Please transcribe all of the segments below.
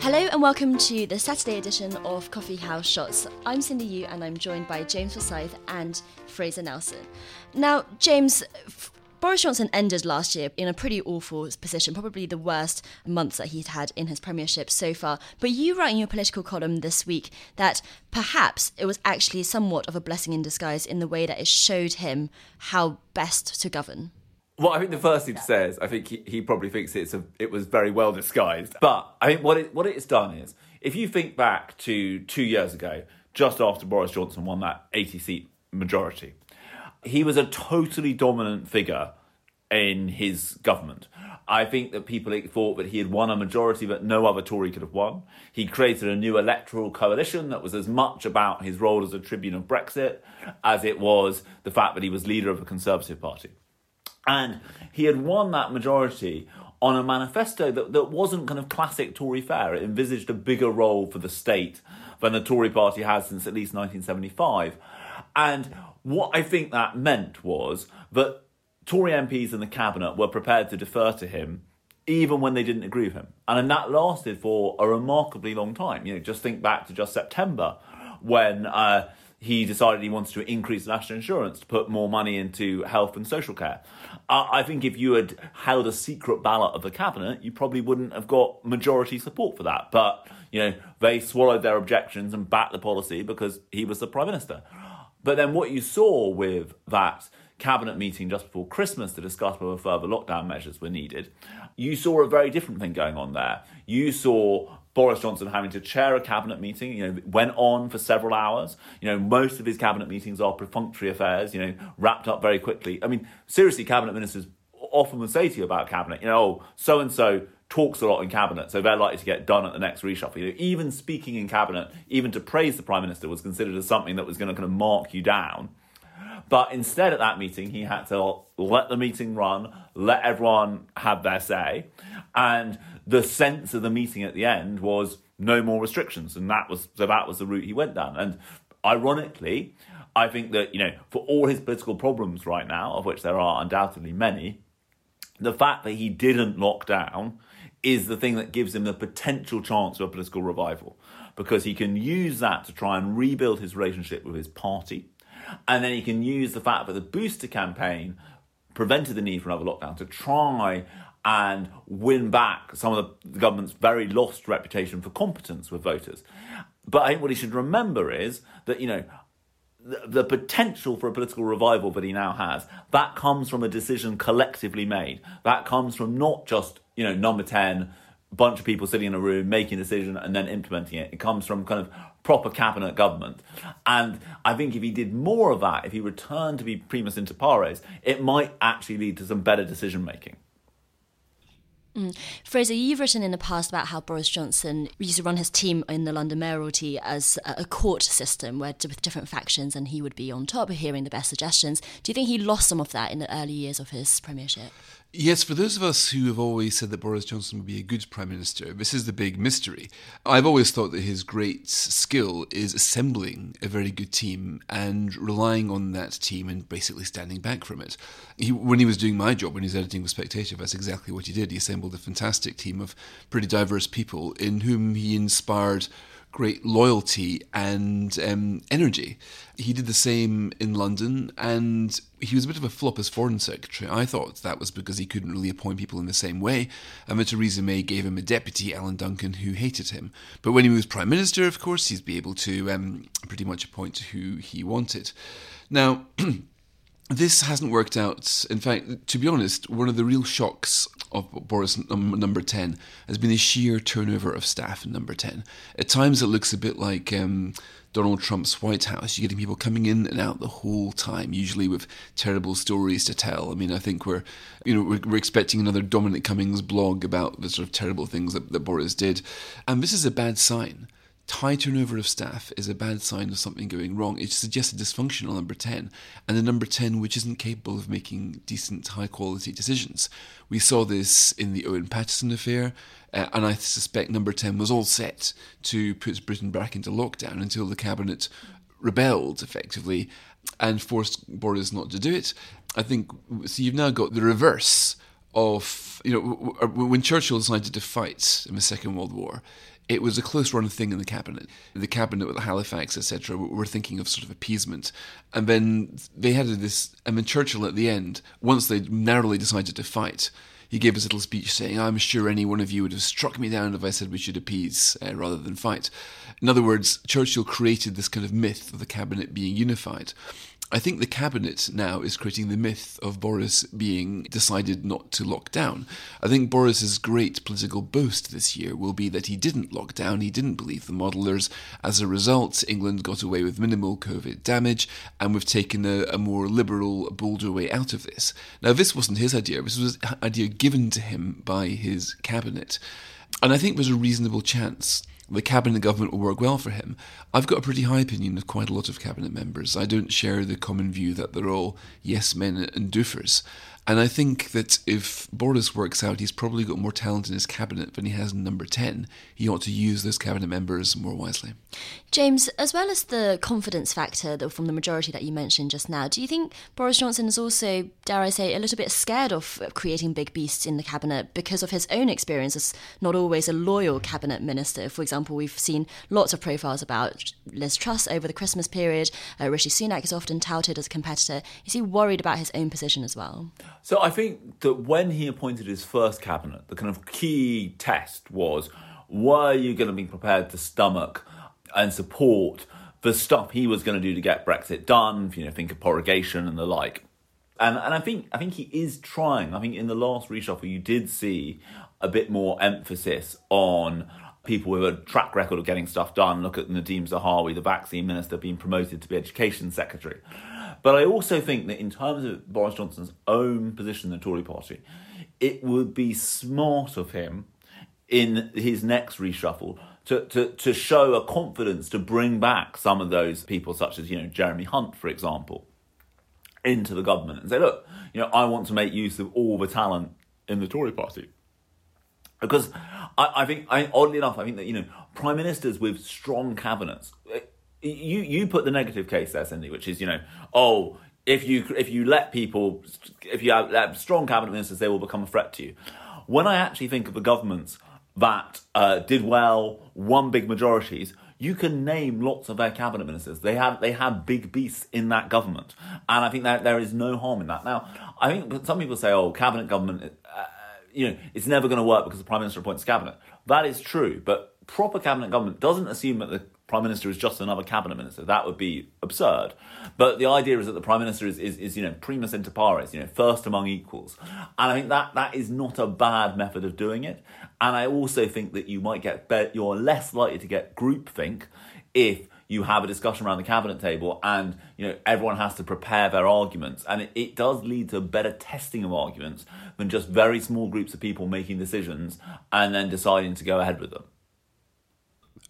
Hello and welcome to the Saturday edition of Coffee House Shots. I'm Cindy Yu and I'm joined by James Forsyth and Fraser Nelson. Now, James, Boris Johnson ended last year in a pretty awful position, probably the worst months that he'd had in his premiership so far. But you write in your political column this week that perhaps it was actually somewhat of a blessing in disguise in the way that it showed him how best to govern. Well, I think the first thing to say is I think he, he probably thinks it's a, it was very well disguised. But I think what it what it's done is if you think back to two years ago, just after Boris Johnson won that 80 seat majority, he was a totally dominant figure in his government. I think that people thought that he had won a majority that no other Tory could have won. He created a new electoral coalition that was as much about his role as a tribune of Brexit as it was the fact that he was leader of a Conservative Party. And he had won that majority on a manifesto that, that wasn't kind of classic Tory fare. It envisaged a bigger role for the state than the Tory party has since at least 1975. And what I think that meant was that Tory MPs in the cabinet were prepared to defer to him even when they didn't agree with him. And that lasted for a remarkably long time. You know, just think back to just September when uh, he decided he wanted to increase national insurance to put more money into health and social care. I think if you had held a secret ballot of the cabinet, you probably wouldn't have got majority support for that. But you know, they swallowed their objections and backed the policy because he was the prime minister. But then what you saw with that cabinet meeting just before Christmas to discuss whether further lockdown measures were needed, you saw a very different thing going on there. You saw Boris Johnson having to chair a cabinet meeting, you know, went on for several hours. You know, most of his cabinet meetings are perfunctory affairs, you know, wrapped up very quickly. I mean, seriously, cabinet ministers often would say to you about cabinet, you know, so and so talks a lot in cabinet, so they're likely to get done at the next reshuffle. You know, even speaking in cabinet, even to praise the prime minister, was considered as something that was going to kind of mark you down. But instead, at that meeting, he had to let the meeting run, let everyone have their say, and the sense of the meeting at the end was no more restrictions, and that was so that was the route he went down. And ironically, I think that you know for all his political problems right now, of which there are undoubtedly many, the fact that he didn't lock down is the thing that gives him the potential chance of a political revival because he can use that to try and rebuild his relationship with his party. And then he can use the fact that the booster campaign prevented the need for another lockdown to try and win back some of the government's very lost reputation for competence with voters. But I think what he should remember is that, you know, the, the potential for a political revival that he now has, that comes from a decision collectively made. That comes from not just, you know, number 10, bunch of people sitting in a room making a decision and then implementing it. It comes from kind of proper cabinet government. And I think if he did more of that, if he returned to be primus inter pares, it might actually lead to some better decision making. Mm. Fraser, you've written in the past about how Boris Johnson used to run his team in the London mayoralty as a court system where with different factions and he would be on top hearing the best suggestions. Do you think he lost some of that in the early years of his premiership? Yes, for those of us who have always said that Boris Johnson would be a good Prime Minister, this is the big mystery. I've always thought that his great skill is assembling a very good team and relying on that team and basically standing back from it. He, when he was doing my job, when he was editing The Spectator, that's exactly what he did. He assembled a fantastic team of pretty diverse people in whom he inspired great loyalty and um, energy. He did the same in London, and he was a bit of a flop as foreign secretary. I thought that was because he couldn't really appoint people in the same way, and that Theresa May gave him a deputy, Alan Duncan, who hated him. But when he was prime minister, of course, he'd be able to um, pretty much appoint who he wanted. Now. this hasn't worked out. In fact, to be honest, one of the real shocks of Boris number 10 has been the sheer turnover of staff in number 10. At times it looks a bit like um, Donald Trump's White House. You're getting people coming in and out the whole time, usually with terrible stories to tell. I mean, I think we're, you know, we're, we're expecting another Dominic Cummings blog about the sort of terrible things that, that Boris did. And this is a bad sign high turnover of staff is a bad sign of something going wrong. It suggests a dysfunctional number 10, and a number 10 which isn't capable of making decent, high quality decisions. We saw this in the Owen Paterson affair, uh, and I suspect number 10 was all set to put Britain back into lockdown until the cabinet rebelled effectively and forced Boris not to do it. I think so. You've now got the reverse of you know when Churchill decided to fight in the Second World War it was a close run thing in the cabinet. The cabinet with the Halifax, etc., were thinking of sort of appeasement. And then they had this, I mean, Churchill at the end, once they narrowly decided to fight, he gave his little speech saying, I'm sure any one of you would have struck me down if I said we should appease uh, rather than fight. In other words, Churchill created this kind of myth of the cabinet being unified. I think the cabinet now is creating the myth of Boris being decided not to lock down. I think Boris's great political boast this year will be that he didn't lock down, he didn't believe the modelers. As a result, England got away with minimal COVID damage, and we've taken a, a more liberal, bolder way out of this. Now, this wasn't his idea, this was an idea given to him by his cabinet. And I think there's a reasonable chance the cabinet government will work well for him. I've got a pretty high opinion of quite a lot of cabinet members. I don't share the common view that they're all yes men and doofers. And I think that if Boris works out, he's probably got more talent in his cabinet than he has in number 10. He ought to use those cabinet members more wisely. James, as well as the confidence factor from the majority that you mentioned just now, do you think Boris Johnson is also, dare I say, a little bit scared of creating big beasts in the cabinet because of his own experience as not always a loyal cabinet minister? For example, we've seen lots of profiles about Liz Truss over the Christmas period. Uh, Rishi Sunak is often touted as a competitor. Is he worried about his own position as well? So I think that when he appointed his first cabinet, the kind of key test was were you going to be prepared to stomach and support the stuff he was going to do to get Brexit done, you know, think of prorogation and the like. And and I think I think he is trying. I think in the last reshuffle you did see a bit more emphasis on people with a track record of getting stuff done. Look at Nadhim Zahawi, the vaccine minister, being promoted to be education secretary. But I also think that in terms of Boris Johnson's own position in the Tory party, it would be smart of him in his next reshuffle to, to, to show a confidence to bring back some of those people, such as, you know, Jeremy Hunt, for example, into the government and say, look, you know, I want to make use of all the talent in the Tory party. Because I, I think, I, oddly enough, I think that, you know, prime ministers with strong cabinets, you you put the negative case there, Cindy, which is you know, oh, if you if you let people, if you have, have strong cabinet ministers, they will become a threat to you. When I actually think of the governments that uh, did well, won big majorities, you can name lots of their cabinet ministers. They have they have big beasts in that government, and I think that there is no harm in that. Now, I think some people say, "Oh, cabinet government, uh, you know, it's never going to work because the prime minister appoints cabinet." That is true, but proper cabinet government doesn't assume that the prime minister is just another cabinet minister. That would be absurd. But the idea is that the prime minister is, is, is, you know, primus inter pares, you know, first among equals. And I think that that is not a bad method of doing it. And I also think that you might get, be- you're less likely to get groupthink if you have a discussion around the cabinet table and you know everyone has to prepare their arguments. And it, it, does lead to better testing of arguments than just very small groups of people making decisions and then deciding to go ahead with them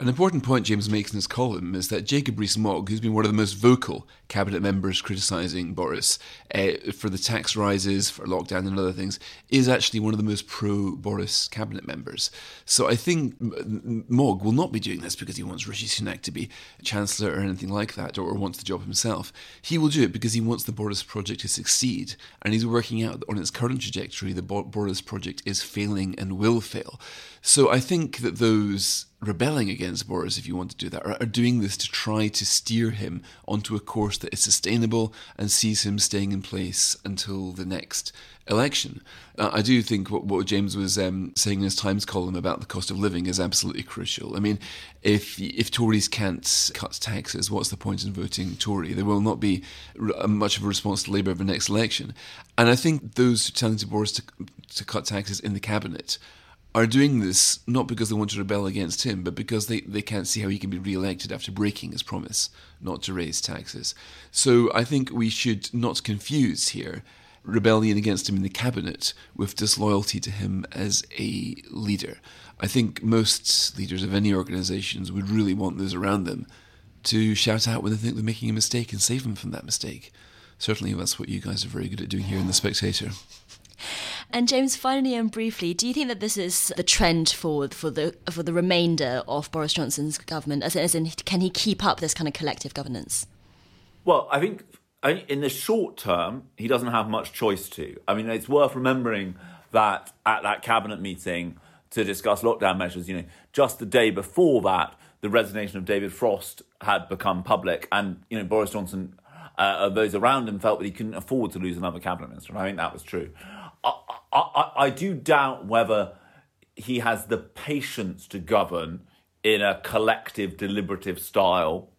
an important point James makes in his column is that Jacob Rees-Mogg, who's been one of the most vocal cabinet members criticising Boris uh, for the tax rises, for lockdown and other things, is actually one of the most pro-Boris cabinet members. So I think Mogg will not be doing this because he wants Rishi Sunak to be chancellor or anything like that, or wants the job himself. He will do it because he wants the Boris project to succeed, and he's working out on its current trajectory the Boris project is failing and will fail. So I think that those rebelling against Boris, if you want to do that, are, are, doing this to try to steer him onto a course that is sustainable and sees him staying in place until the next election. Uh, I do think what, what James was um, saying in his Times column about the cost of living is absolutely crucial. I mean, if if Tories can't cut taxes, what's the point in voting Tory? There will not be r- much of a response to Labour in the next election. And I think those telling to Boris to, to cut taxes in the cabinet are doing this not because they want to rebel against him, but because they, they can't see how he can be re elected after breaking his promise not to raise taxes. So I think we should not confuse here rebellion against him in the cabinet with disloyalty to him as a leader. I think most leaders of any organizations would really want those around them to shout out when they think they're making a mistake and save them from that mistake. Certainly, that's what you guys are very good at doing here in The Spectator. And James, finally and briefly, do you think that this is the trend for for the for the remainder of Boris Johnson's government? As in, as in can he keep up this kind of collective governance? Well, I think in the short term, he doesn't have much choice to. I mean, it's worth remembering that at that cabinet meeting, to discuss lockdown measures. You know, just the day before that, the resignation of David Frost had become public, and you know Boris Johnson, uh, those around him felt that he couldn't afford to lose another cabinet minister, I think that was true. I, I, I do doubt whether he has the patience to govern in a collective, deliberative style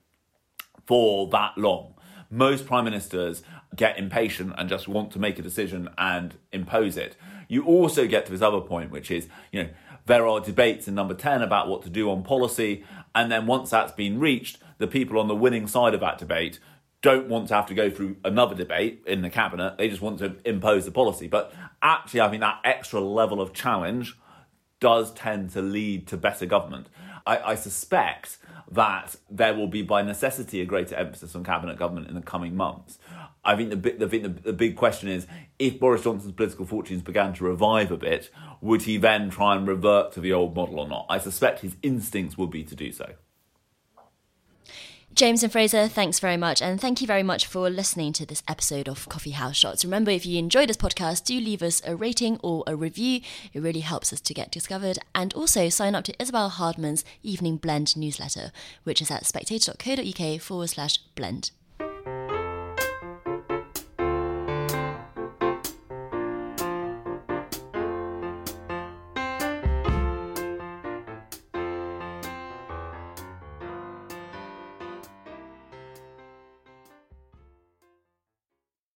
for that long. Most prime ministers get impatient and just want to make a decision and impose it. You also get to this other point, which is, you know, there are debates in number 10 about what to do on policy. And then once that's been reached, the people on the winning side of that debate don't want to have to go through another debate in the cabinet. They just want to impose the policy. But actually, I think that extra level of challenge does tend to lead to better government. I, I suspect that there will be, by necessity, a greater emphasis on cabinet government in the coming months. I think the, the, the, the big question is if Boris Johnson's political fortunes began to revive a bit, would he then try and revert to the old model or not? I suspect his instincts would be to do so. James and Fraser, thanks very much. And thank you very much for listening to this episode of Coffee House Shots. Remember, if you enjoyed this podcast, do leave us a rating or a review. It really helps us to get discovered. And also sign up to Isabel Hardman's Evening Blend newsletter, which is at spectator.co.uk forward slash blend.